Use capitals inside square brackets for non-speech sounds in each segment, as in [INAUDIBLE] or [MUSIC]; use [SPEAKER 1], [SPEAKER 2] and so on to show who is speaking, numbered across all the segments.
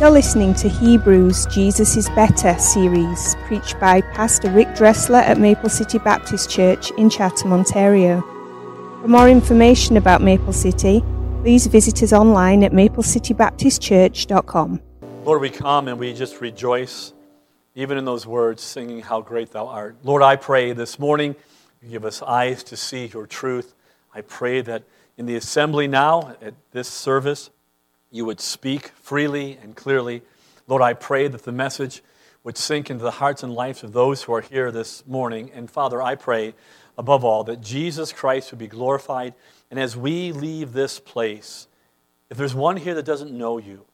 [SPEAKER 1] You're listening to Hebrews Jesus is Better series, preached by Pastor Rick Dressler at Maple City Baptist Church in Chatham, Ontario. For more information about Maple City, please visit us online at maplecitybaptistchurch.com.
[SPEAKER 2] Lord, we come and we just rejoice, even in those words, singing how great thou art. Lord, I pray this morning you give us eyes to see your truth. I pray that in the assembly now, at this service, you would speak freely and clearly. Lord, I pray that the message would sink into the hearts and lives of those who are here this morning. And Father, I pray above all that Jesus Christ would be glorified. And as we leave this place, if there's one here that doesn't know you,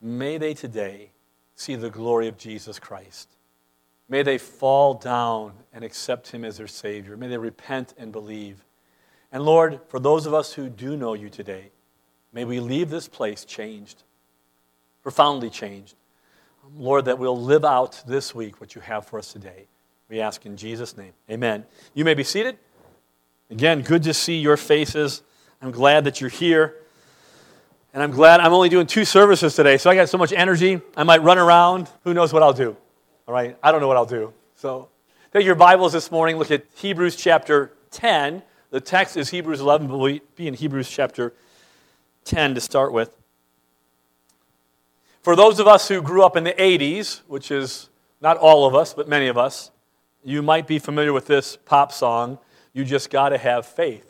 [SPEAKER 2] may they today see the glory of Jesus Christ. May they fall down and accept him as their Savior. May they repent and believe. And Lord, for those of us who do know you today, May we leave this place changed, profoundly changed. Lord, that we'll live out this week what you have for us today. We ask in Jesus' name. Amen. You may be seated. Again, good to see your faces. I'm glad that you're here. And I'm glad I'm only doing two services today, so I got so much energy. I might run around. Who knows what I'll do? All right? I don't know what I'll do. So take your Bibles this morning. Look at Hebrews chapter 10. The text is Hebrews 11, but we'll be in Hebrews chapter 10 to start with. For those of us who grew up in the 80s, which is not all of us, but many of us, you might be familiar with this pop song, You Just Gotta Have Faith.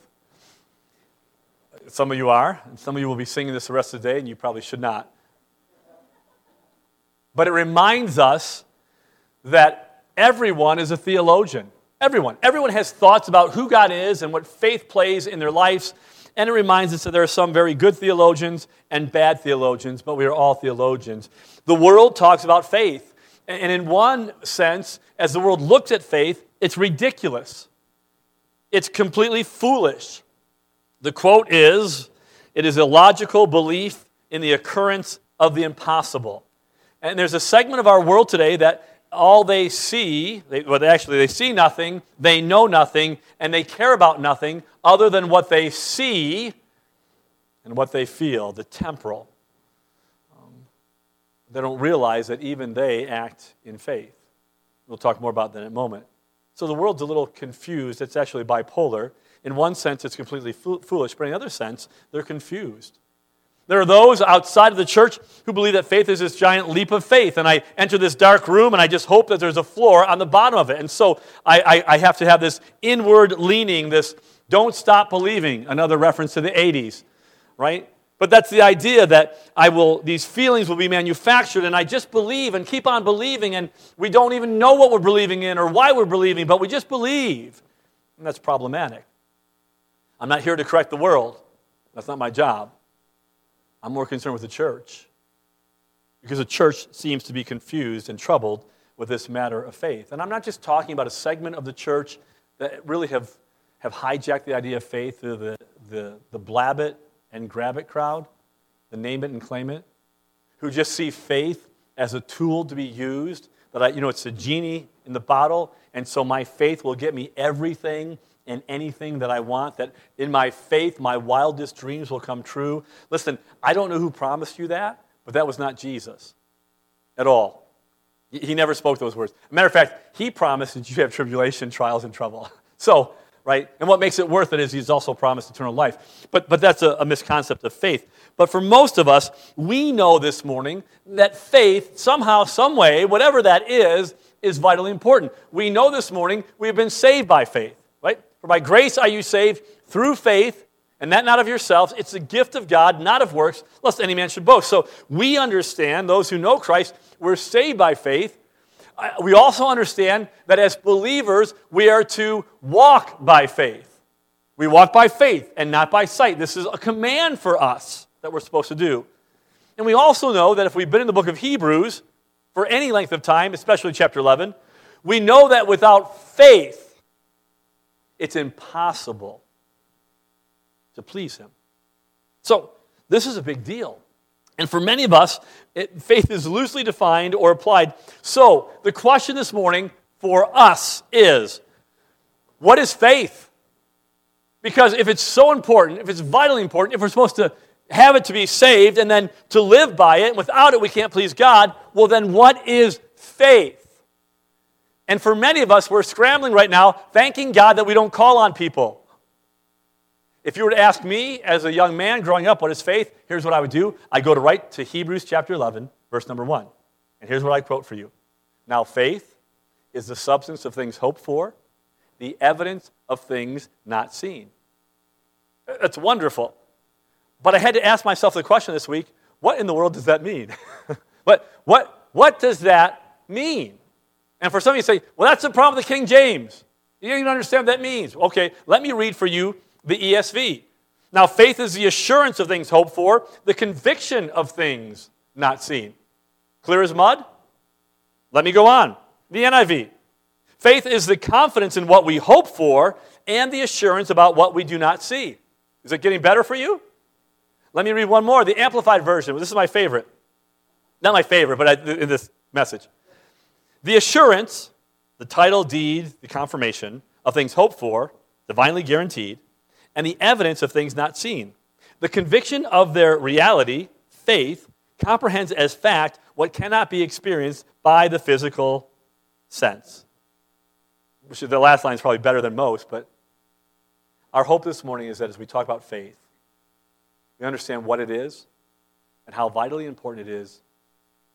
[SPEAKER 2] Some of you are, and some of you will be singing this the rest of the day, and you probably should not. But it reminds us that everyone is a theologian. Everyone. Everyone has thoughts about who God is and what faith plays in their lives. And it reminds us that there are some very good theologians and bad theologians, but we are all theologians. The world talks about faith. And in one sense, as the world looks at faith, it's ridiculous. It's completely foolish. The quote is It is a logical belief in the occurrence of the impossible. And there's a segment of our world today that all they see, they, well, actually, they see nothing, they know nothing, and they care about nothing other than what they see and what they feel, the temporal. Um, they don't realize that even they act in faith. We'll talk more about that in a moment. So the world's a little confused. It's actually bipolar. In one sense, it's completely foolish, but in another sense, they're confused. There are those outside of the church who believe that faith is this giant leap of faith. And I enter this dark room and I just hope that there's a floor on the bottom of it. And so I, I, I have to have this inward leaning, this don't stop believing, another reference to the 80s, right? But that's the idea that I will, these feelings will be manufactured, and I just believe and keep on believing, and we don't even know what we're believing in or why we're believing, but we just believe. And that's problematic. I'm not here to correct the world, that's not my job. I'm more concerned with the church because the church seems to be confused and troubled with this matter of faith. And I'm not just talking about a segment of the church that really have, have hijacked the idea of faith through the, the, the blab it and grab it crowd, the name it and claim it, who just see faith as a tool to be used, that I, you know, it's a genie in the bottle, and so my faith will get me everything and anything that I want, that in my faith, my wildest dreams will come true. Listen, I don't know who promised you that, but that was not Jesus at all. He never spoke those words. matter of fact, he promised that you have tribulation, trials, and trouble. [LAUGHS] So, right? And what makes it worth it is he's also promised eternal life. But, but that's a, a misconcept of faith. But for most of us, we know this morning that faith, somehow, some way, whatever that is, is vitally important. We know this morning we have been saved by faith. For by grace are you saved through faith, and that not of yourselves. It's a gift of God, not of works, lest any man should boast. So we understand, those who know Christ, we're saved by faith. Uh, we also understand that as believers, we are to walk by faith. We walk by faith and not by sight. This is a command for us that we're supposed to do. And we also know that if we've been in the book of Hebrews for any length of time, especially chapter 11, we know that without faith, it's impossible to please Him. So, this is a big deal. And for many of us, it, faith is loosely defined or applied. So, the question this morning for us is what is faith? Because if it's so important, if it's vitally important, if we're supposed to have it to be saved and then to live by it. And without it, we can't please God. Well, then what is faith? And for many of us, we're scrambling right now, thanking God that we don't call on people. If you were to ask me as a young man growing up, what is faith? Here's what I would do. I go to right to Hebrews chapter 11, verse number 1. And here's what I quote for you. Now, faith is the substance of things hoped for, the evidence of things not seen. That's wonderful. But I had to ask myself the question this week what in the world does that mean? [LAUGHS] what, what, what does that mean? And for some of you say, well, that's the problem with the King James. You don't even understand what that means. Okay, let me read for you the ESV. Now, faith is the assurance of things hoped for, the conviction of things not seen. Clear as mud? Let me go on. The NIV. Faith is the confidence in what we hope for and the assurance about what we do not see. Is it getting better for you? Let me read one more. The Amplified Version. This is my favorite. Not my favorite, but in this message. The assurance, the title, deed, the confirmation of things hoped for, divinely guaranteed, and the evidence of things not seen. The conviction of their reality, faith, comprehends as fact what cannot be experienced by the physical sense. Which the last line is probably better than most, but our hope this morning is that as we talk about faith, we understand what it is and how vitally important it is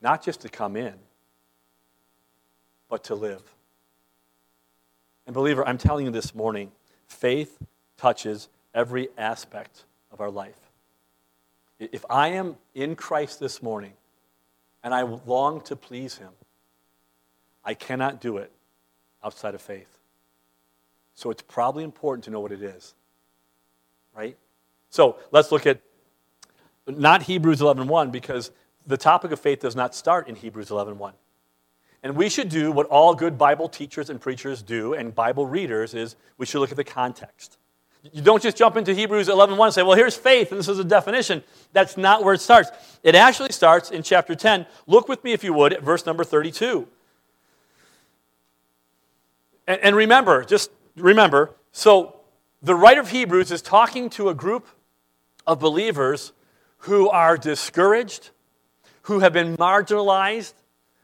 [SPEAKER 2] not just to come in, but to live. And, believer, I'm telling you this morning, faith touches every aspect of our life. If I am in Christ this morning and I long to please Him, I cannot do it outside of faith. So it's probably important to know what it is. Right? So let's look at not Hebrews 11.1 because the topic of faith does not start in Hebrews 11.1. And we should do what all good Bible teachers and preachers do and Bible readers is we should look at the context. You don't just jump into Hebrews 11.1 and say, well, here's faith, and this is a definition. That's not where it starts. It actually starts in chapter 10. Look with me, if you would, at verse number 32. And, and remember, just remember, so the writer of Hebrews is talking to a group of believers who are discouraged, who have been marginalized,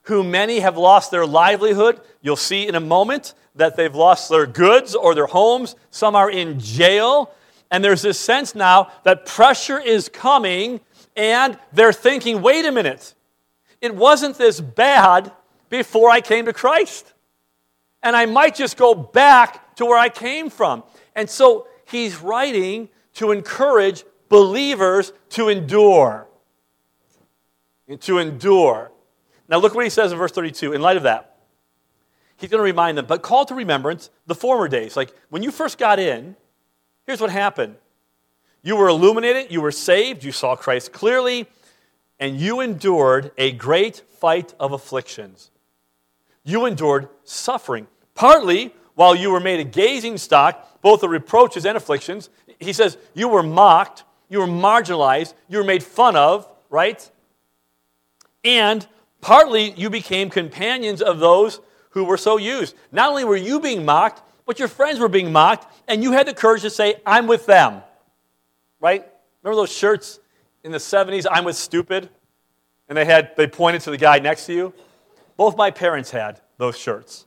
[SPEAKER 2] who many have lost their livelihood. You'll see in a moment that they've lost their goods or their homes. Some are in jail. And there's this sense now that pressure is coming, and they're thinking, wait a minute, it wasn't this bad before I came to Christ. And I might just go back to where I came from. And so he's writing to encourage believers to endure. To endure. Now, look what he says in verse 32. In light of that, he's going to remind them, but call to remembrance the former days. Like when you first got in, here's what happened you were illuminated, you were saved, you saw Christ clearly, and you endured a great fight of afflictions. You endured suffering, partly while you were made a gazing stock, both of reproaches and afflictions. He says, You were mocked, you were marginalized, you were made fun of, right? And Partly you became companions of those who were so used. Not only were you being mocked, but your friends were being mocked, and you had the courage to say, I'm with them. Right? Remember those shirts in the 70s, I'm with stupid? And they had they pointed to the guy next to you? Both my parents had those shirts.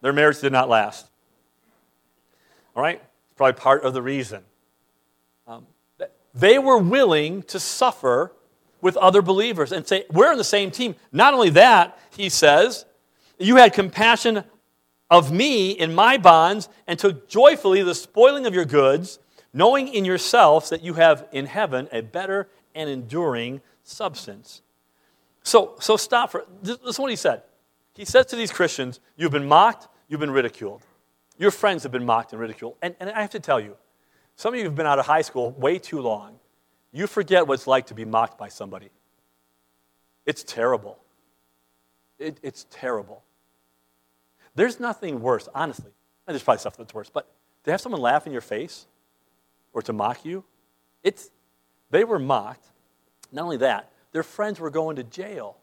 [SPEAKER 2] Their marriage did not last. All right? It's probably part of the reason. Um, they were willing to suffer with other believers and say, We're on the same team. Not only that, he says, You had compassion of me in my bonds and took joyfully the spoiling of your goods, knowing in yourselves that you have in heaven a better and enduring substance. So, so stop for this is what he said. He says to these Christians, You've been mocked, you've been ridiculed. Your friends have been mocked and ridiculed. And, and I have to tell you, some of you have been out of high school way too long you forget what it's like to be mocked by somebody. It's terrible. It, it's terrible. There's nothing worse, honestly. There's probably stuff that's worse, but to have someone laugh in your face or to mock you, it's, they were mocked. Not only that, their friends were going to jail.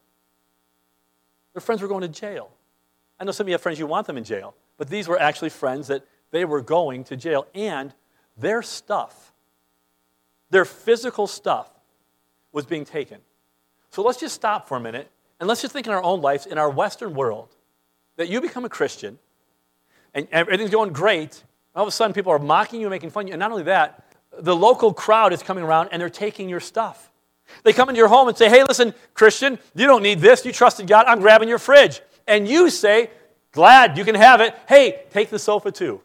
[SPEAKER 2] Their friends were going to jail. I know some of you have friends you want them in jail, but these were actually friends that they were going to jail, and their stuff Their physical stuff was being taken. So let's just stop for a minute and let's just think in our own lives, in our Western world, that you become a Christian and everything's going great. All of a sudden, people are mocking you, and making fun of you. And not only that, the local crowd is coming around and they're taking your stuff. They come into your home and say, Hey, listen, Christian, you don't need this. You trusted God. I'm grabbing your fridge. And you say, Glad you can have it. Hey, take the sofa too.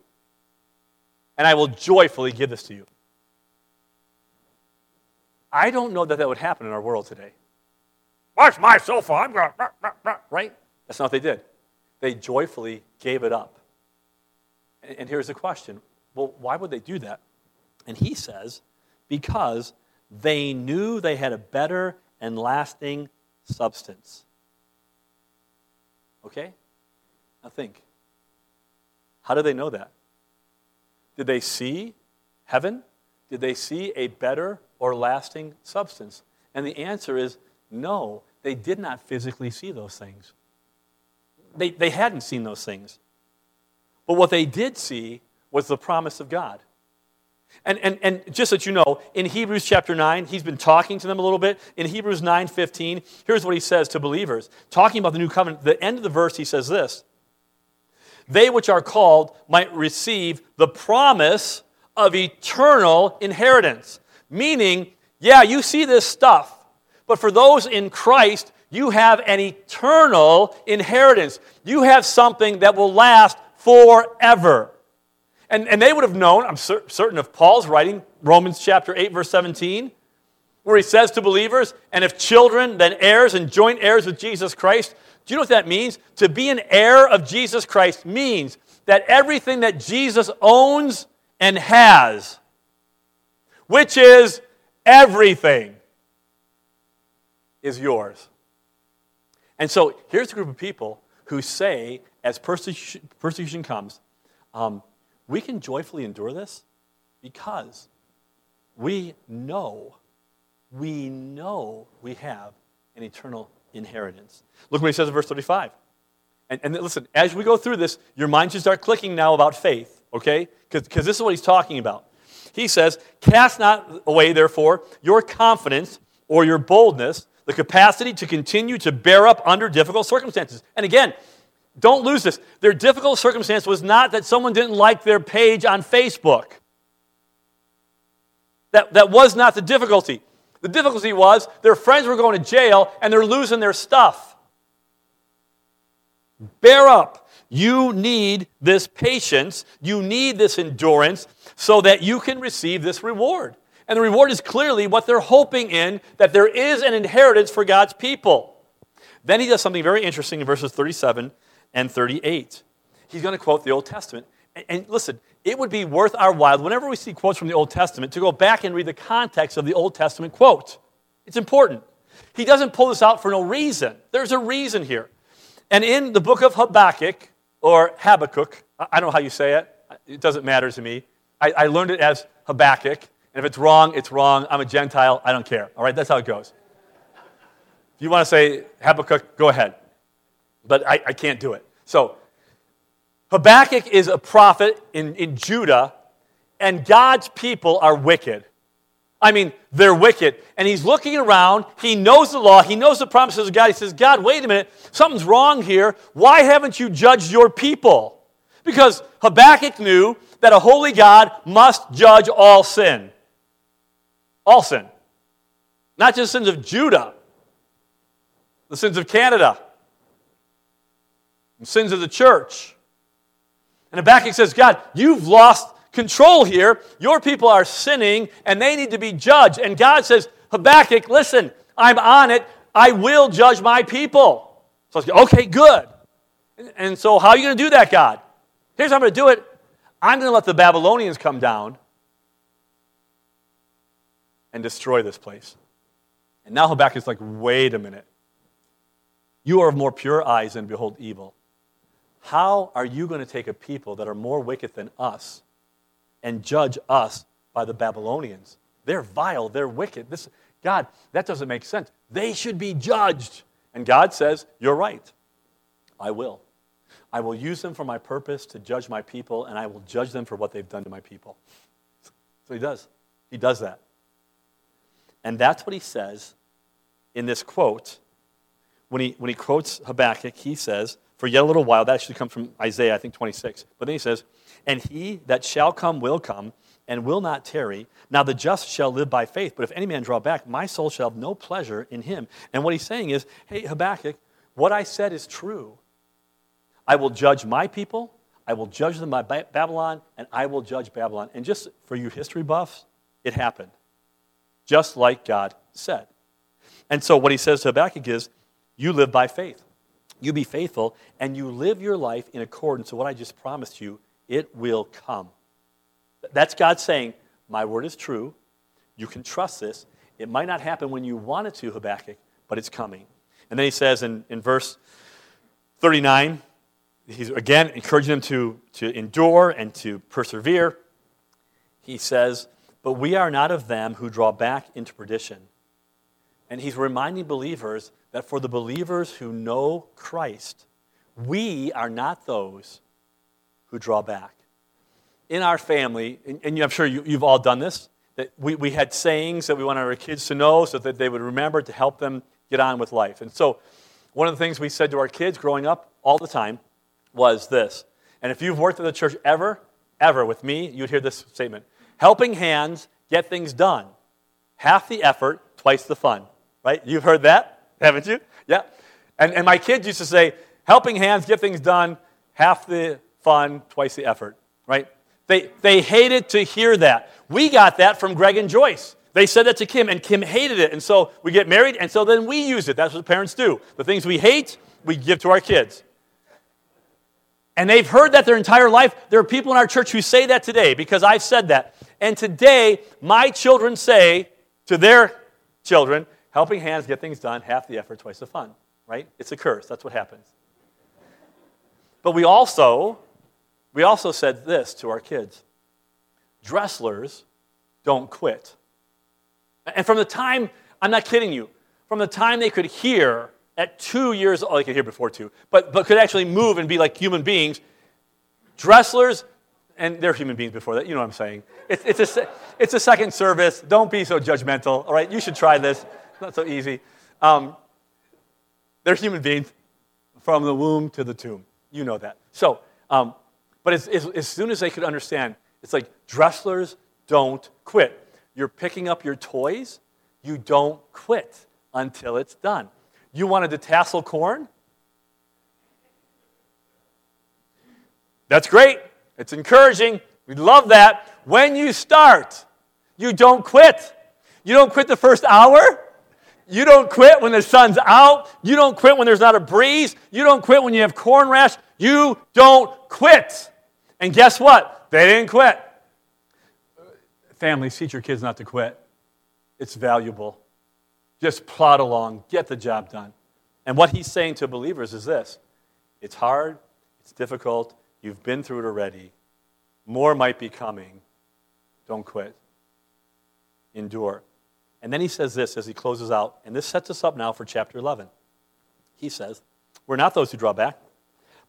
[SPEAKER 2] And I will joyfully give this to you. I don't know that that would happen in our world today. Where's my sofa? I'm going, right? That's not what they did. They joyfully gave it up. And here's the question well, why would they do that? And he says, because they knew they had a better and lasting substance. Okay? Now think. How do they know that? Did they see heaven? Did they see a better or lasting substance? And the answer is no, they did not physically see those things. They, they hadn't seen those things. But what they did see was the promise of God. And, and, and just so that you know, in Hebrews chapter 9, he's been talking to them a little bit. In Hebrews 9 15, here's what he says to believers. Talking about the new covenant, the end of the verse, he says this They which are called might receive the promise of eternal inheritance. Meaning, yeah, you see this stuff, but for those in Christ, you have an eternal inheritance. You have something that will last forever. And, and they would have known, I'm cer- certain of Paul's writing, Romans chapter 8, verse 17, where he says to believers, and if children, then heirs and joint heirs with Jesus Christ. Do you know what that means? To be an heir of Jesus Christ means that everything that Jesus owns and has, which is everything, is yours. And so here's a group of people who say, as persecution, persecution comes, um, we can joyfully endure this because we know, we know we have an eternal inheritance. Look what he says in verse 35. And, and listen, as we go through this, your mind should start clicking now about faith, okay? Because this is what he's talking about. He says, Cast not away, therefore, your confidence or your boldness, the capacity to continue to bear up under difficult circumstances. And again, don't lose this. Their difficult circumstance was not that someone didn't like their page on Facebook. That, that was not the difficulty. The difficulty was their friends were going to jail and they're losing their stuff. Bear up. You need this patience. You need this endurance so that you can receive this reward. And the reward is clearly what they're hoping in that there is an inheritance for God's people. Then he does something very interesting in verses 37 and 38. He's going to quote the Old Testament. And, listen, it would be worth our while, whenever we see quotes from the Old Testament, to go back and read the context of the Old Testament quote. It's important. He doesn't pull this out for no reason. There's a reason here. And in the book of Habakkuk, or Habakkuk, I don't know how you say it, it doesn't matter to me. I, I learned it as Habakkuk, and if it's wrong, it's wrong. I'm a Gentile, I don't care. All right, that's how it goes. If you want to say Habakkuk, go ahead but I, I can't do it. So, Habakkuk is a prophet in, in Judah, and God's people are wicked. I mean, they're wicked. And he's looking around. He knows the law. He knows the promises of God. He says, God, wait a minute. Something's wrong here. Why haven't you judged your people? Because Habakkuk knew that a holy God must judge all sin. All sin. Not just sins of Judah, the sins of Canada, the sins of the church. And Habakkuk says, God, you've lost control here. Your people are sinning and they need to be judged. And God says, Habakkuk, listen, I'm on it. I will judge my people. So I was okay, good. And so, how are you going to do that, God? Here's how I'm going to do it I'm going to let the Babylonians come down and destroy this place. And now Habakkuk's like, wait a minute. You are of more pure eyes than behold evil. How are you going to take a people that are more wicked than us and judge us by the Babylonians? They're vile, they're wicked. This, God, that doesn't make sense. They should be judged. And God says, You're right. I will. I will use them for my purpose to judge my people, and I will judge them for what they've done to my people. So he does. He does that. And that's what he says in this quote. When he, when he quotes Habakkuk, he says, For yet a little while, that should come from Isaiah, I think 26. But then he says, And he that shall come will come, and will not tarry. Now the just shall live by faith, but if any man draw back, my soul shall have no pleasure in him. And what he's saying is, Hey, Habakkuk, what I said is true. I will judge my people, I will judge them by Babylon, and I will judge Babylon. And just for you history buffs, it happened. Just like God said. And so what he says to Habakkuk is, You live by faith. You be faithful, and you live your life in accordance to what I just promised you. It will come. That's God saying, My word is true. You can trust this. It might not happen when you want it to, Habakkuk, but it's coming. And then he says in, in verse 39, he's again encouraging them to, to endure and to persevere. He says, But we are not of them who draw back into perdition. And he's reminding believers that for the believers who know Christ, we are not those who draw back. In our family, and, and I'm sure you, you've all done this, that we, we had sayings that we wanted our kids to know so that they would remember to help them get on with life. And so, one of the things we said to our kids growing up all the time was this. And if you've worked at the church ever, ever with me, you'd hear this statement Helping hands get things done. Half the effort, twice the fun. Right? You've heard that, [LAUGHS] haven't you? Yeah. And, and my kids used to say, Helping hands get things done, half the fun, twice the effort. Right? They, they hated to hear that. We got that from Greg and Joyce. They said that to Kim, and Kim hated it. And so we get married, and so then we use it. That's what parents do. The things we hate, we give to our kids. And they've heard that their entire life. There are people in our church who say that today because I've said that. And today, my children say to their children, helping hands get things done, half the effort, twice the fun, right? It's a curse. That's what happens. But we also, we also said this to our kids Dresslers don't quit. And from the time, I'm not kidding you, from the time they could hear at two years old, they could hear before two, but, but could actually move and be like human beings. Dresslers, and they're human beings before that, you know what I'm saying. It's, it's, a, it's a second service. Don't be so judgmental, all right? You should try this. It's not so easy. Um, they're human beings from the womb to the tomb. You know that. So, um, but as, as, as soon as they could understand, it's like Dresslers don't quit. You're picking up your toys, you don't quit until it's done. You wanted to tassel corn? That's great. It's encouraging. We love that. When you start, you don't quit. You don't quit the first hour. You don't quit when the sun's out. You don't quit when there's not a breeze. You don't quit when you have corn rash. You don't quit. And guess what? They didn't quit. Families, teach your kids not to quit. It's valuable. Just plod along, get the job done. And what he's saying to believers is this it's hard, it's difficult, you've been through it already. More might be coming. Don't quit. Endure. And then he says this as he closes out, and this sets us up now for chapter 11. He says, We're not those who draw back,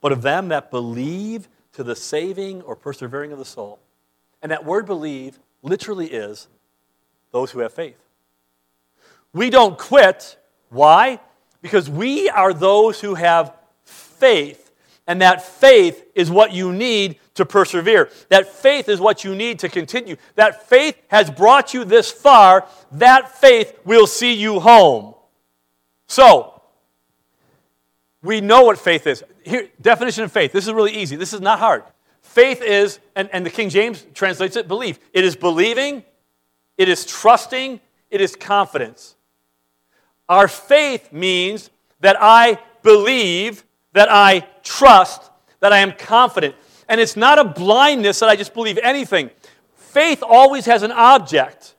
[SPEAKER 2] but of them that believe to the saving or persevering of the soul. And that word believe literally is those who have faith. We don't quit. Why? Because we are those who have faith. And that faith is what you need to persevere. That faith is what you need to continue. That faith has brought you this far. That faith will see you home. So, we know what faith is. Here, definition of faith. This is really easy. This is not hard. Faith is, and, and the King James translates it, belief. It is believing, it is trusting, it is confidence. Our faith means that I believe, that I trust, that I am confident. And it's not a blindness that I just believe anything. Faith always has an object.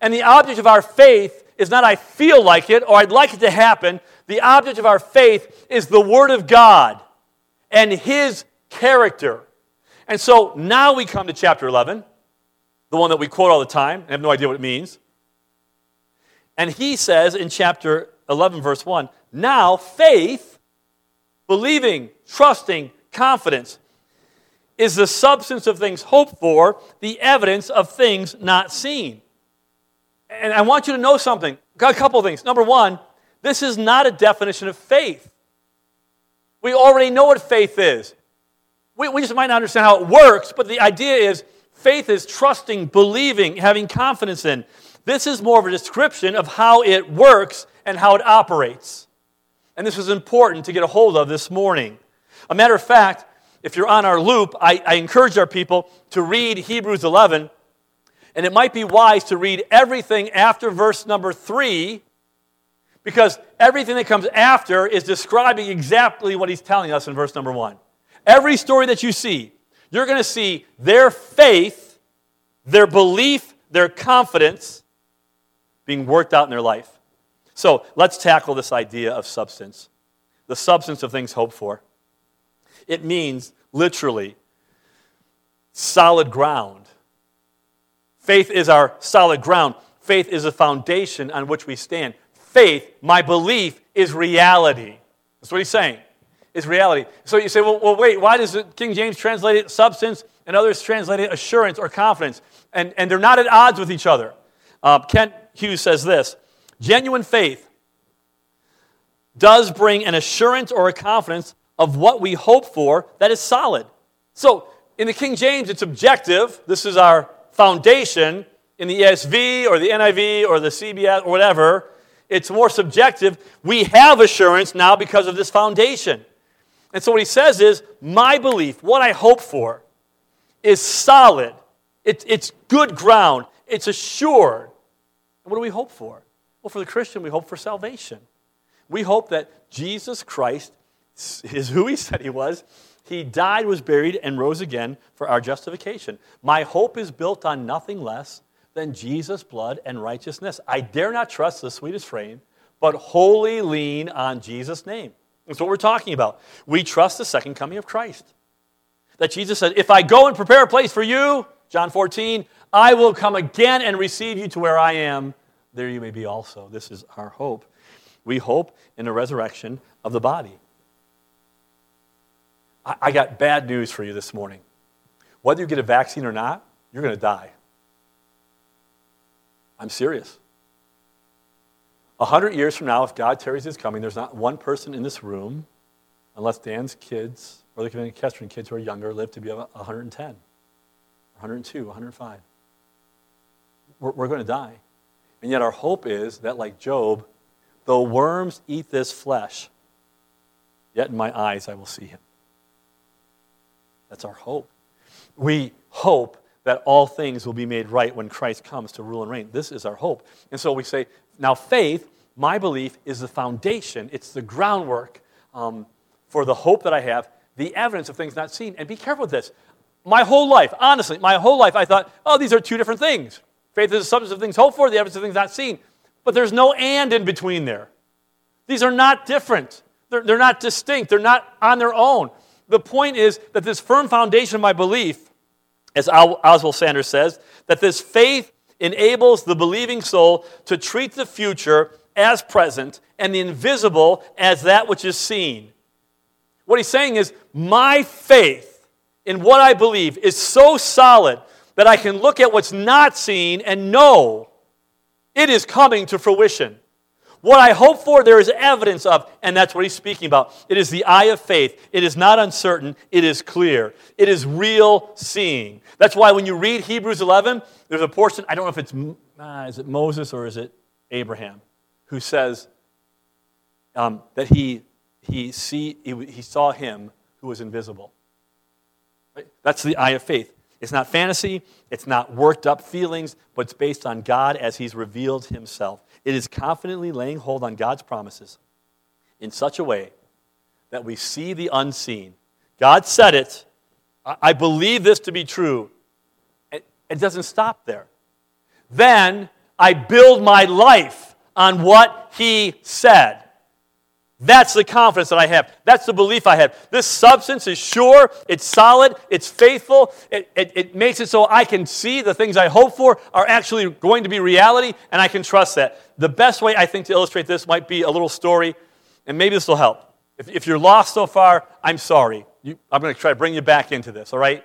[SPEAKER 2] And the object of our faith is not I feel like it or I'd like it to happen. The object of our faith is the Word of God and His character. And so now we come to chapter 11, the one that we quote all the time and have no idea what it means. And he says in chapter 11, verse 1 now faith, believing, trusting, confidence, is the substance of things hoped for, the evidence of things not seen. And I want you to know something. A couple of things. Number one, this is not a definition of faith. We already know what faith is. We, we just might not understand how it works, but the idea is faith is trusting, believing, having confidence in. This is more of a description of how it works and how it operates. And this was important to get a hold of this morning. A matter of fact, if you're on our loop, I, I encourage our people to read Hebrews 11. And it might be wise to read everything after verse number 3 because everything that comes after is describing exactly what he's telling us in verse number 1. Every story that you see, you're going to see their faith, their belief, their confidence being worked out in their life. So let's tackle this idea of substance the substance of things hoped for. It means literally solid ground. Faith is our solid ground. Faith is the foundation on which we stand. Faith, my belief, is reality. That's what he's saying, is reality. So you say, well, well wait, why does King James translate it substance and others translate it assurance or confidence? And, and they're not at odds with each other. Uh, Kent Hughes says this genuine faith does bring an assurance or a confidence of what we hope for that is solid. So in the King James, it's objective. This is our foundation. In the ESV or the NIV or the CBS or whatever, it's more subjective. We have assurance now because of this foundation. And so what he says is, my belief, what I hope for, is solid. It, it's good ground. It's assured. And what do we hope for? Well, for the Christian, we hope for salvation. We hope that Jesus Christ is who he said he was. He died, was buried, and rose again for our justification. My hope is built on nothing less than Jesus' blood and righteousness. I dare not trust the sweetest frame, but wholly lean on Jesus' name. That's what we're talking about. We trust the second coming of Christ. That Jesus said, If I go and prepare a place for you, John 14, I will come again and receive you to where I am. There you may be also. This is our hope. We hope in the resurrection of the body. I, I got bad news for you this morning. Whether you get a vaccine or not, you're going to die. I'm serious. A hundred years from now, if God tarries his coming, there's not one person in this room, unless Dan's kids or the Kestrian kids who are younger live to be 110, 102, 105. We're, we're going to die. And yet our hope is that, like Job, though worms eat this flesh, yet in my eyes I will see him. That's our hope. We hope that all things will be made right when Christ comes to rule and reign. This is our hope. And so we say, now faith, my belief, is the foundation, it's the groundwork um, for the hope that I have, the evidence of things not seen. And be careful with this. My whole life, honestly, my whole life, I thought, oh, these are two different things. Faith is the substance of things hoped for, the evidence of things not seen. But there's no and in between there. These are not different. They're, they're not distinct. They're not on their own. The point is that this firm foundation of my belief, as Oswald Sanders says, that this faith enables the believing soul to treat the future as present and the invisible as that which is seen. What he's saying is, my faith in what I believe is so solid that I can look at what's not seen and know it is coming to fruition. What I hope for, there is evidence of, and that's what he's speaking about. It is the eye of faith. It is not uncertain, it is clear. It is real seeing. That's why when you read Hebrews 11, there's a portion, I don't know if it's, uh, is it Moses or is it Abraham, who says um, that he, he, see, he, he saw him who was invisible. Right? That's the eye of faith. It's not fantasy, it's not worked up feelings, but it's based on God as He's revealed Himself. It is confidently laying hold on God's promises in such a way that we see the unseen. God said it. I believe this to be true. It doesn't stop there. Then I build my life on what He said. That's the confidence that I have. That's the belief I have. This substance is sure, it's solid, it's faithful, it, it, it, makes it so I can see the things I hope for are actually going to be reality, and I can trust that. The best way I think to illustrate this might be a little story, and maybe this will help. If, if you're lost so far, I'm sorry. You, I'm going to try to bring you back into this, all right?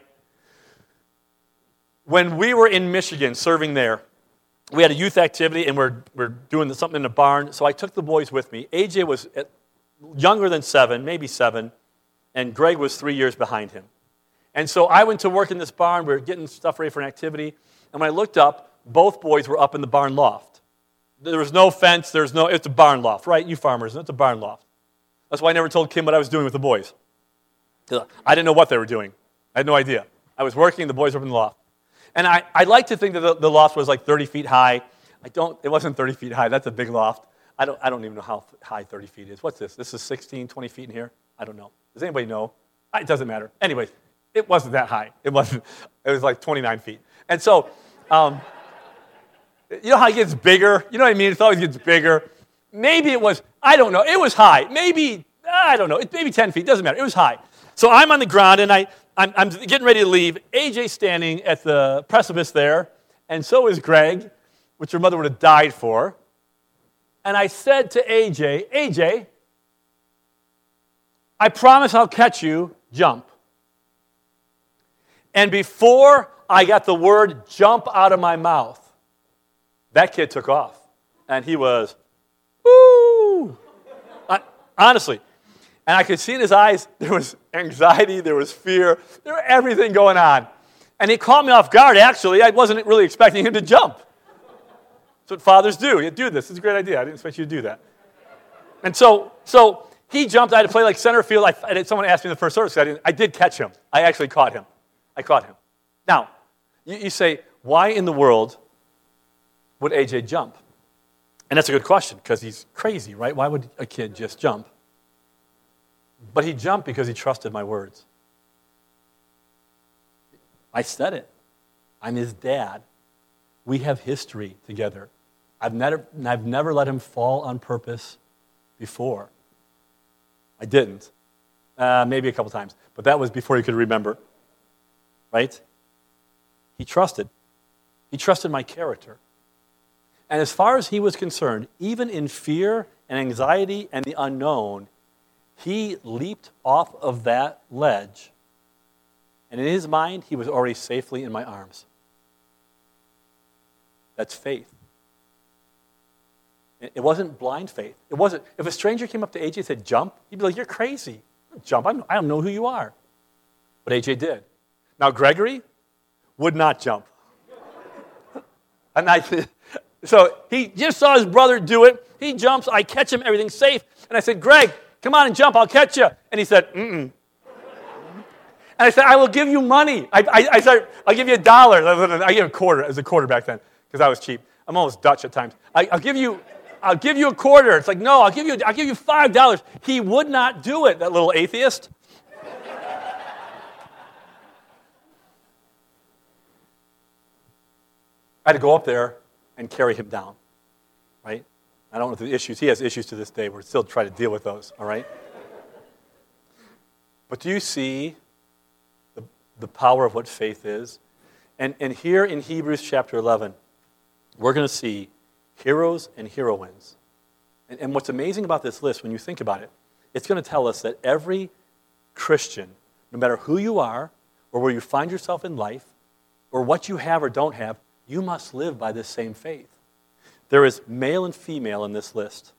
[SPEAKER 2] When we were in Michigan serving there, we had a youth activity and we're, we're doing something in a barn. So I took the boys with me. AJ was at, younger than seven, maybe seven, and Greg was three years behind him. And so I went to work in this barn. We were getting stuff ready for an activity. And when I looked up, both boys were up in the barn loft. There was no fence. There's no, it's a barn loft, right? You farmers, it's a barn loft. That's why I never told Kim what I was doing with the boys. I didn't know what they were doing. I had no idea. I was working, the boys were up in the loft. And I, I like to think that the, the loft was like 30 feet high. I don't, it wasn't 30 feet high. That's a big loft. I don't, I don't even know how high 30 feet is. What's this? This is 16, 20 feet in here? I don't know. Does anybody know? It doesn't matter. Anyways, it wasn't that high. It wasn't, it was like 29 feet. And so, um, you know how it gets bigger? You know what I mean? It always gets bigger. Maybe it was, I don't know. It was high. Maybe, I don't know. It, maybe 10 feet. Doesn't matter. It was high. So I'm on the ground and I, I'm, I'm getting ready to leave. AJ standing at the precipice there, and so is Greg, which your mother would have died for. And I said to AJ, AJ, I promise I'll catch you, jump. And before I got the word jump out of my mouth, that kid took off. And he was, woo! I, honestly, and I could see in his eyes [LAUGHS] there was anxiety, there was fear, there was everything going on. And he caught me off guard, actually. I wasn't really expecting him to jump. That's what fathers do. You do this. It's a great idea. I didn't expect you to do that. And so, so he jumped. I had to play like center field. I, someone asked me in the first service. I, didn't, I, did catch him. I actually caught him. I caught him. Now, you, you say, why in the world would AJ jump? And that's a good question because he's crazy, right? Why would a kid just jump? But he jumped because he trusted my words. I said it. I'm his dad. We have history together. I've never, I've never let him fall on purpose before. I didn't. Uh, maybe a couple times. But that was before he could remember. Right? He trusted. He trusted my character. And as far as he was concerned, even in fear and anxiety and the unknown, he leaped off of that ledge, and in his mind, he was already safely in my arms. That's faith. It wasn't blind faith. It wasn't, if a stranger came up to AJ and said, jump, he'd be like, you're crazy. Jump, I don't know who you are. But AJ did. Now, Gregory would not jump. [LAUGHS] and I, [LAUGHS] so he just saw his brother do it. He jumps, I catch him, everything's safe. And I said, Greg, Come on and jump, I'll catch you. And he said, Mm-mm. And I said, I will give you money. I, I, I said, I'll give you a dollar. [LAUGHS] I give a quarter as a quarter back then because I was cheap. I'm almost Dutch at times. I, will give you, I'll give you a quarter. It's like, no, I'll give you, I'll give you five dollars. He would not do it, that little atheist. [LAUGHS] I had to go up there and carry him down, right? I don't know the issues. He has issues to this day. We're still trying to deal with those, all right? But do you see the, the power of what faith is? And, and here in Hebrews chapter 11, we're going to see heroes and heroines. And, and what's amazing about this list, when you think about it, it's going to tell us that every Christian, no matter who you are, or where you find yourself in life, or what you have or don't have, you must live by this same faith. There is male and female in this list.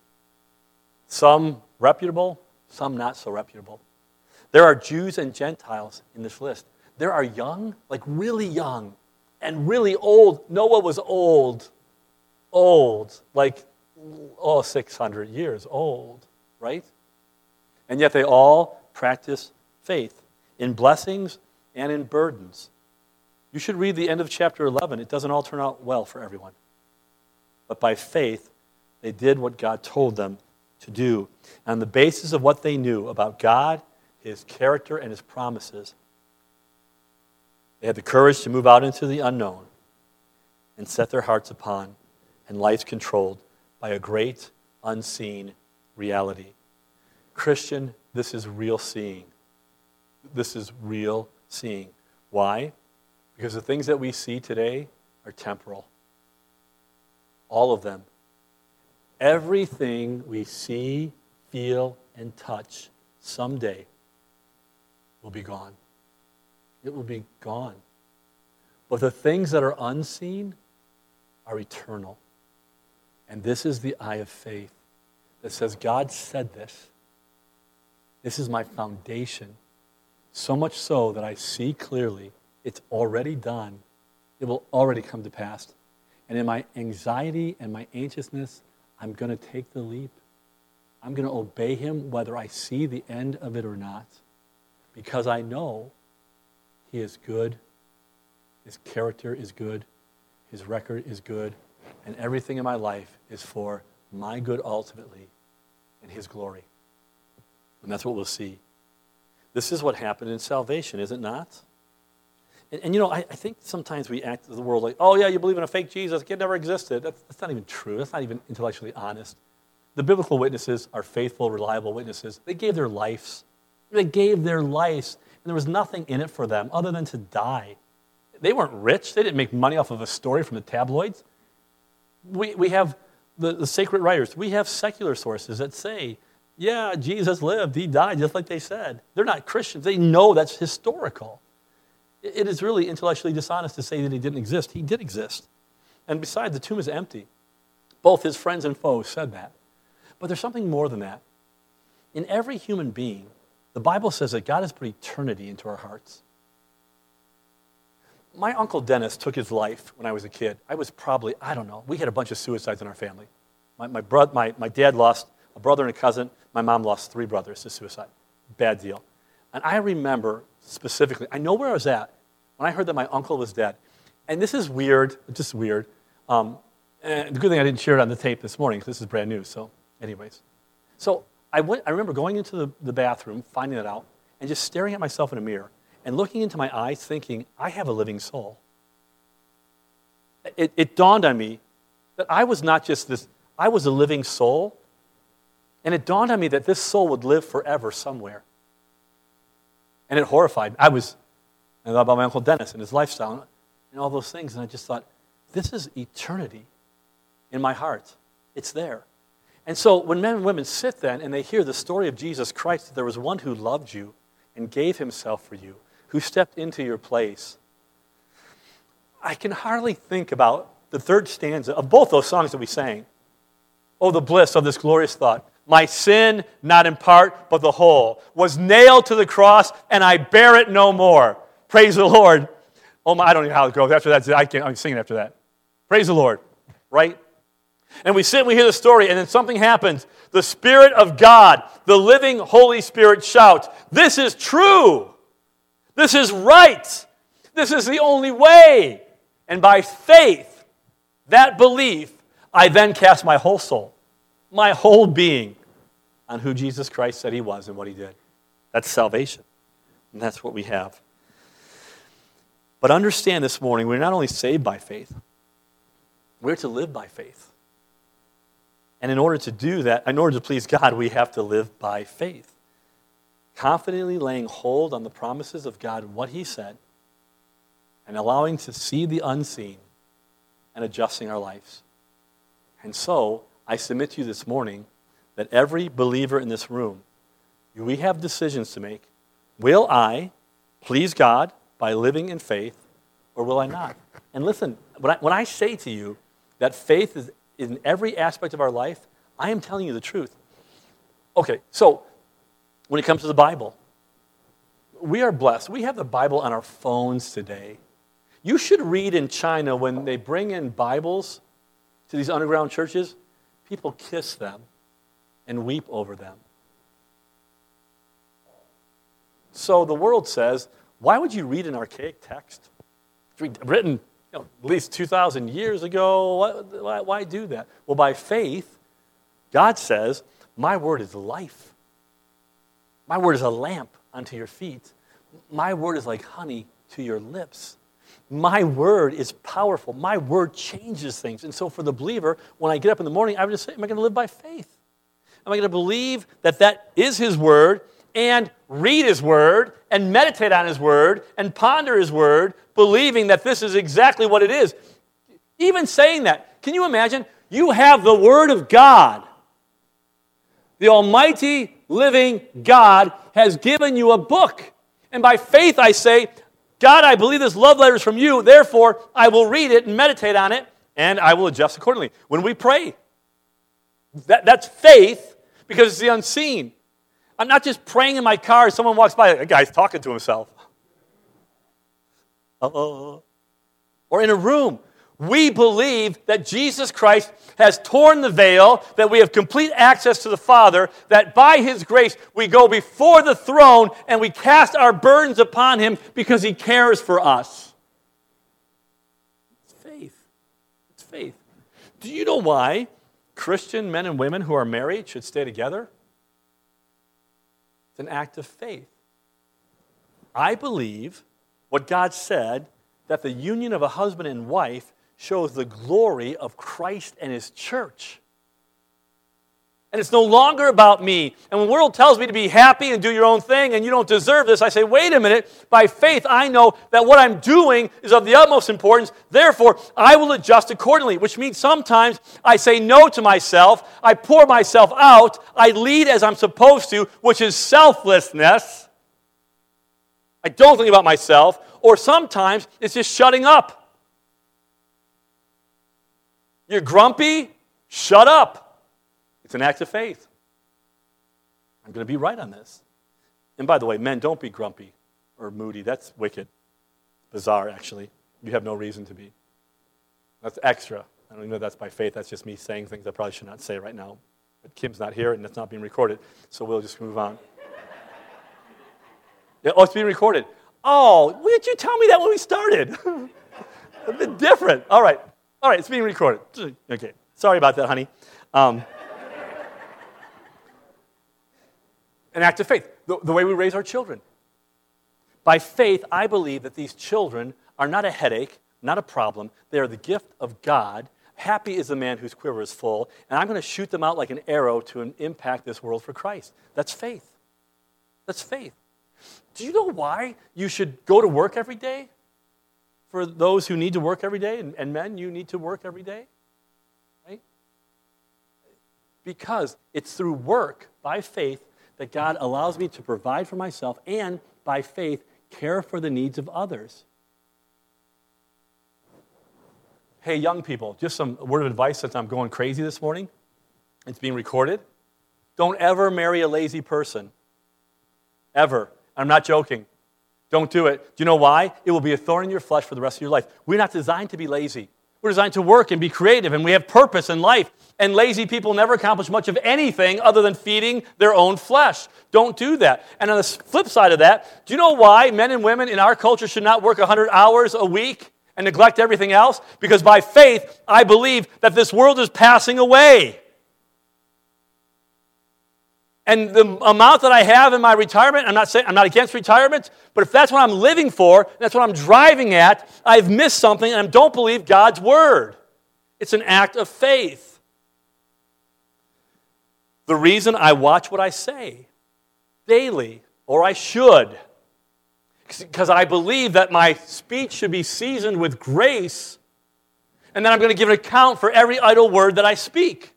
[SPEAKER 2] Some reputable, some not so reputable. There are Jews and Gentiles in this list. There are young, like really young, and really old. Noah was old, old, like, oh, 600 years old, right? And yet they all practice faith in blessings and in burdens. You should read the end of chapter 11. It doesn't all turn out well for everyone but by faith, they did what God told them to do. On the basis of what they knew about God, His character, and His promises, they had the courage to move out into the unknown and set their hearts upon and lives controlled by a great unseen reality. Christian, this is real seeing. This is real seeing. Why? Because the things that we see today are temporal all of them. Everything we see, feel, and touch someday will be gone. It will be gone. But the things that are unseen are eternal. And this is the eye of faith that says, God said this. This is my foundation. So much so that I see clearly it's already done. It will already come to pass. And in my anxiety and my anxiousness, I'm going to take the leap. I'm going to obey him whether I see the end of it or not because I know he is good, his character is good, his record is good, and everything in my life is for my good ultimately and his glory. And that's what we'll see. This is what happened in salvation, is it not? And, and you know, I, I, think sometimes we act as the world like, oh, yeah, you believe in a fake Jesus. It never existed. That's, that's not even true. That's not even intellectually honest. The biblical witnesses are faithful, reliable witnesses. They gave their lives. They gave their lives, and there was nothing in it for them other than to die. They weren't rich. They didn't make money off of a story from the tabloids. We, we have the, the sacred writers. We have secular sources that say, yeah, Jesus lived. He died just like they said. They're not Christians. They know that's historical. It is really intellectually dishonest to say that he didn't exist. He did exist. And besides, the tomb is empty. Both his friends and foes said that. But there's something more than that. In every human being, the Bible says that God has put eternity into our hearts. My uncle Dennis took his life when I was a kid. I was probably, I don't know, we had a bunch of suicides in our family. My, my, bro- my, my dad lost a brother and a cousin. My mom lost three brothers to suicide. Bad deal. And I remember specifically, I know where I was at when I heard that my uncle was dead. And this is weird, just weird. Um, and the good thing I didn't share it on the tape this morning because this is brand new. So, anyways. So I, went, I remember going into the, the bathroom, finding it out, and just staring at myself in a mirror and looking into my eyes, thinking, I have a living soul. It, it dawned on me that I was not just this, I was a living soul. And it dawned on me that this soul would live forever somewhere. And it horrified me. I was, I thought about my Uncle Dennis and his lifestyle and all those things. And I just thought, this is eternity in my heart. It's there. And so when men and women sit then and they hear the story of Jesus Christ, that there was one who loved you and gave himself for you, who stepped into your place, I can hardly think about the third stanza of both those songs that we sang. Oh, the bliss of this glorious thought. My sin, not in part, but the whole, was nailed to the cross, and I bear it no more. Praise the Lord. Oh, my, I don't know how it goes. After that, I can't, I'm singing after that. Praise the Lord, right? And we sit and we hear the story, and then something happens. The Spirit of God, the living Holy Spirit, shouts, This is true. This is right. This is the only way. And by faith, that belief, I then cast my whole soul, my whole being, on who Jesus Christ said he was and what he did. That's salvation. And that's what we have. But understand this morning, we're not only saved by faith, we're to live by faith. And in order to do that, in order to please God, we have to live by faith. Confidently laying hold on the promises of God what He said, and allowing to see the unseen and adjusting our lives. And so, I submit to you this morning that every believer in this room, we have decisions to make. Will I please God by living in faith, or will I not? And listen, when I, when I say to you that faith is in every aspect of our life, I am telling you the truth. Okay, so when it comes to the Bible, we are blessed. We have the Bible on our phones today. You should read in China when they bring in Bibles to these underground churches, people kiss them and weep over them. So the world says, why would you read an archaic text? It's written you know, at least 2,000 years ago. Why, why do that? Well, by faith, God says, My word is life. My word is a lamp unto your feet. My word is like honey to your lips. My word is powerful. My word changes things. And so, for the believer, when I get up in the morning, I would just say, Am I going to live by faith? Am I going to believe that that is His word and read His word and meditate on His word and ponder His word, believing that this is exactly what it is. Even saying that, can you imagine? You have the Word of God. The Almighty living God has given you a book. And by faith, I say, God, I believe this love letter is from you. Therefore, I will read it and meditate on it and I will adjust accordingly. When we pray, that, that's faith because it's the unseen. I'm not just praying in my car, someone walks by, a guy's talking to himself. Uh-oh. Or in a room. We believe that Jesus Christ has torn the veil, that we have complete access to the Father, that by His grace we go before the throne and we cast our burdens upon Him because He cares for us. It's faith. It's faith. Do you know why Christian men and women who are married should stay together? It's an act of faith. I believe what God said that the union of a husband and wife shows the glory of Christ and his church. And it's no longer about me. And when the world tells me to be happy and do your own thing and you don't deserve this, I say, wait a minute. By faith, I know that what I'm doing is of the utmost importance. Therefore, I will adjust accordingly, which means sometimes I say no to myself. I pour myself out. I lead as I'm supposed to, which is selflessness. I don't think about myself. Or sometimes it's just shutting up. You're grumpy? Shut up. It's an act of faith. I'm going to be right on this. And by the way, men, don't be grumpy or moody. That's wicked. Bizarre, actually. You have no reason to be. That's extra. I don't even know that's by faith. That's just me saying things I probably should not say right now. But Kim's not here and it's not being recorded, so we'll just move on. [LAUGHS] yeah, oh, it's being recorded. Oh, why didn't you tell me that when we started? [LAUGHS] a bit different. All right. All right, it's being recorded. Okay, sorry about that, honey. Um, an act of faith, the, the way we raise our children. By faith, I believe that these children are not a headache, not a problem. They are the gift of God. Happy is the man whose quiver is full, and I'm going to shoot them out like an arrow to impact this world for Christ. That's faith. That's faith. Do you know why you should go to work every day? For those who need to work every day, and, and men, you need to work every day. Right? Because it's through work, by faith, that God allows me to provide for myself and, by faith, care for the needs of others. Hey, young people, just some word of advice since I'm going crazy this morning. It's being recorded. Don't ever marry a lazy person. Ever. I'm not joking. Don't do it. Do you know why? It will be a thorn in your flesh for the rest of your life. We're not designed to be lazy. We're designed to work and be creative, and we have purpose in life. And lazy people never accomplish much of anything other than feeding their own flesh. Don't do that. And on the flip side of that, do you know why men and women in our culture should not work 100 hours a week and neglect everything else? Because by faith, I believe that this world is passing away. And the amount that I have in my retirement, I'm not saying I'm not against retirement, but if that's what I'm living for, that's what I'm driving at, I've missed something and I don't believe God's word. It's an act of faith. The reason I watch what I say daily, or I should, because I believe that my speech should be seasoned with grace, and then I'm going to give an account for every idle word that I speak.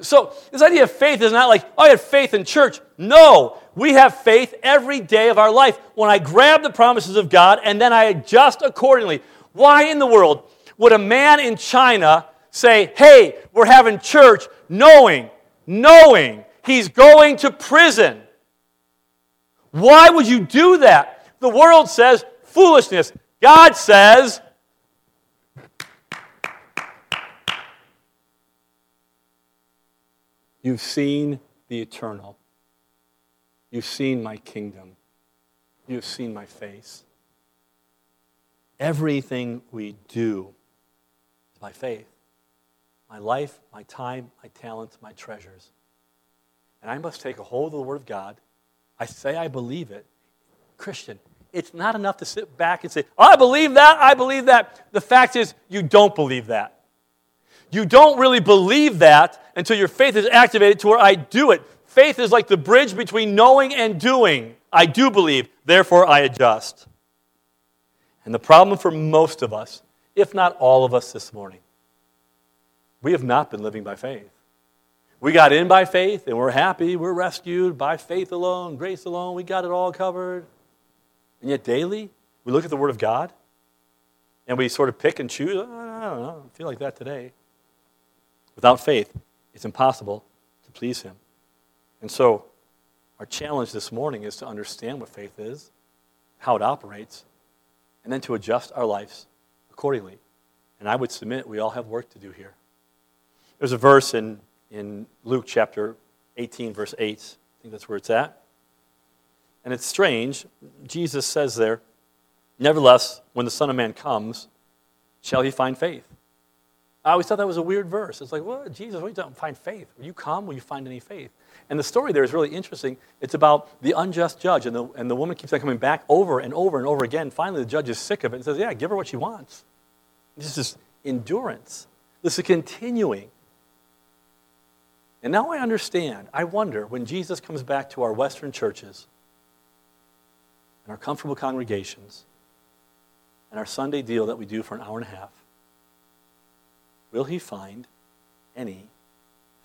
[SPEAKER 2] So, this idea of faith is not like, oh, I have faith in church. No, we have faith every day of our life. When I grab the promises of God and then I adjust accordingly. Why in the world would a man in China say, hey, we're having church, knowing, knowing he's going to prison? Why would you do that? The world says foolishness. God says You've seen the eternal. You've seen my kingdom. You've seen my face. Everything we do is by faith. My life, my time, my talents, my treasures. And I must take a hold of the Word of God. I say I believe it. Christian, it's not enough to sit back and say, I believe that, I believe that. The fact is, you don't believe that. You don't really believe that until your faith is activated to where I do it. Faith is like the bridge between knowing and doing. I do believe, therefore I adjust. And the problem for most of us, if not all of us this morning, we have not been living by faith. We got in by faith and we're happy, we're rescued by faith alone, grace alone, we got it all covered. And yet daily, we look at the Word of God and we sort of pick and choose. Oh, I don't know, I feel like that today. Without faith, it's impossible to please Him. And so, our challenge this morning is to understand what faith is, how it operates, and then to adjust our lives accordingly. And I would submit we all have work to do here. There's a verse in, in Luke chapter 18, verse 8. I think that's where it's at. And it's strange. Jesus says there, Nevertheless, when the Son of Man comes, shall he find faith? I always thought that was a weird verse. It's like, well, Jesus, what are you talking Find faith. Will you come? Will you find any faith? And the story there is really interesting. It's about the unjust judge, and the, and the woman keeps on coming back over and over and over again. Finally, the judge is sick of it and says, Yeah, give her what she wants. This is endurance. This is continuing. And now I understand. I wonder when Jesus comes back to our Western churches and our comfortable congregations and our Sunday deal that we do for an hour and a half, will he find any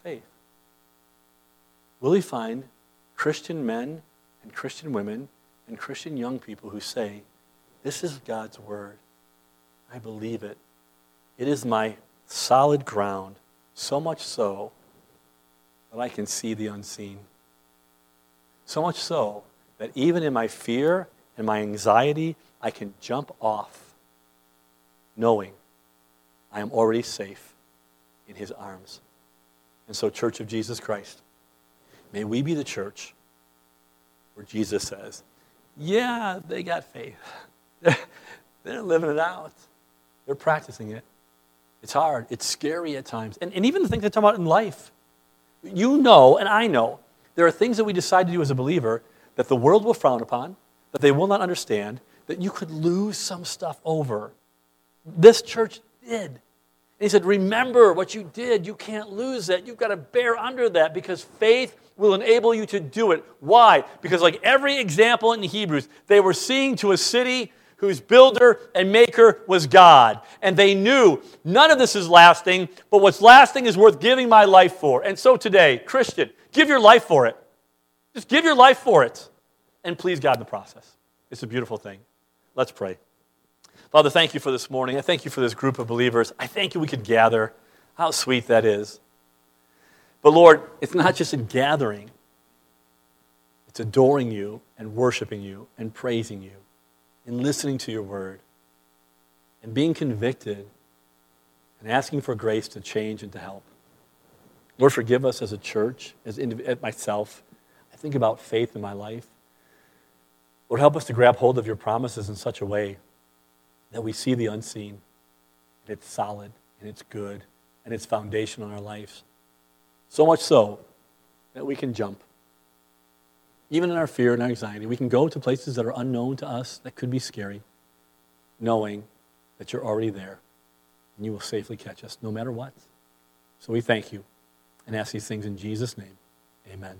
[SPEAKER 2] faith? Will he find Christian men and Christian women and Christian young people who say, This is God's word. I believe it. It is my solid ground, so much so that I can see the unseen. So much so that even in my fear and my anxiety, I can jump off knowing I am already safe in his arms. And so, Church of Jesus Christ, may we be the church where Jesus says, Yeah, they got faith. [LAUGHS] They're living it out, they're practicing it. It's hard, it's scary at times. And, and even the things I talk about in life. You know, and I know, there are things that we decide to do as a believer that the world will frown upon, that they will not understand, that you could lose some stuff over. This church did. And he said, Remember what you did. You can't lose that. You've got to bear under that because faith will enable you to do it. Why? Because, like every example in the Hebrews, they were seeing to a city whose builder and maker was God. And they knew none of this is lasting, but what's lasting is worth giving my life for. And so today, Christian, give your life for it. Just give your life for it and please God in the process. It's a beautiful thing. Let's pray. Father, thank you for this morning. I thank you for this group of believers. I thank you we could gather. How sweet that is. But Lord, it's not just in gathering, it's adoring you and worshiping you and praising you and listening to your word and being convicted and asking for grace to change and to help. Lord, forgive us as a church, as indiv- myself. I think about faith in my life. Lord, help us to grab hold of your promises in such a way that we see the unseen, and it's solid, and it's good, and it's foundational in our lives. So much so that we can jump. Even in our fear and our anxiety, we can go to places that are unknown to us, that could be scary, knowing that you're already there and you will safely catch us no matter what. So we thank you and ask these things in Jesus' name. Amen.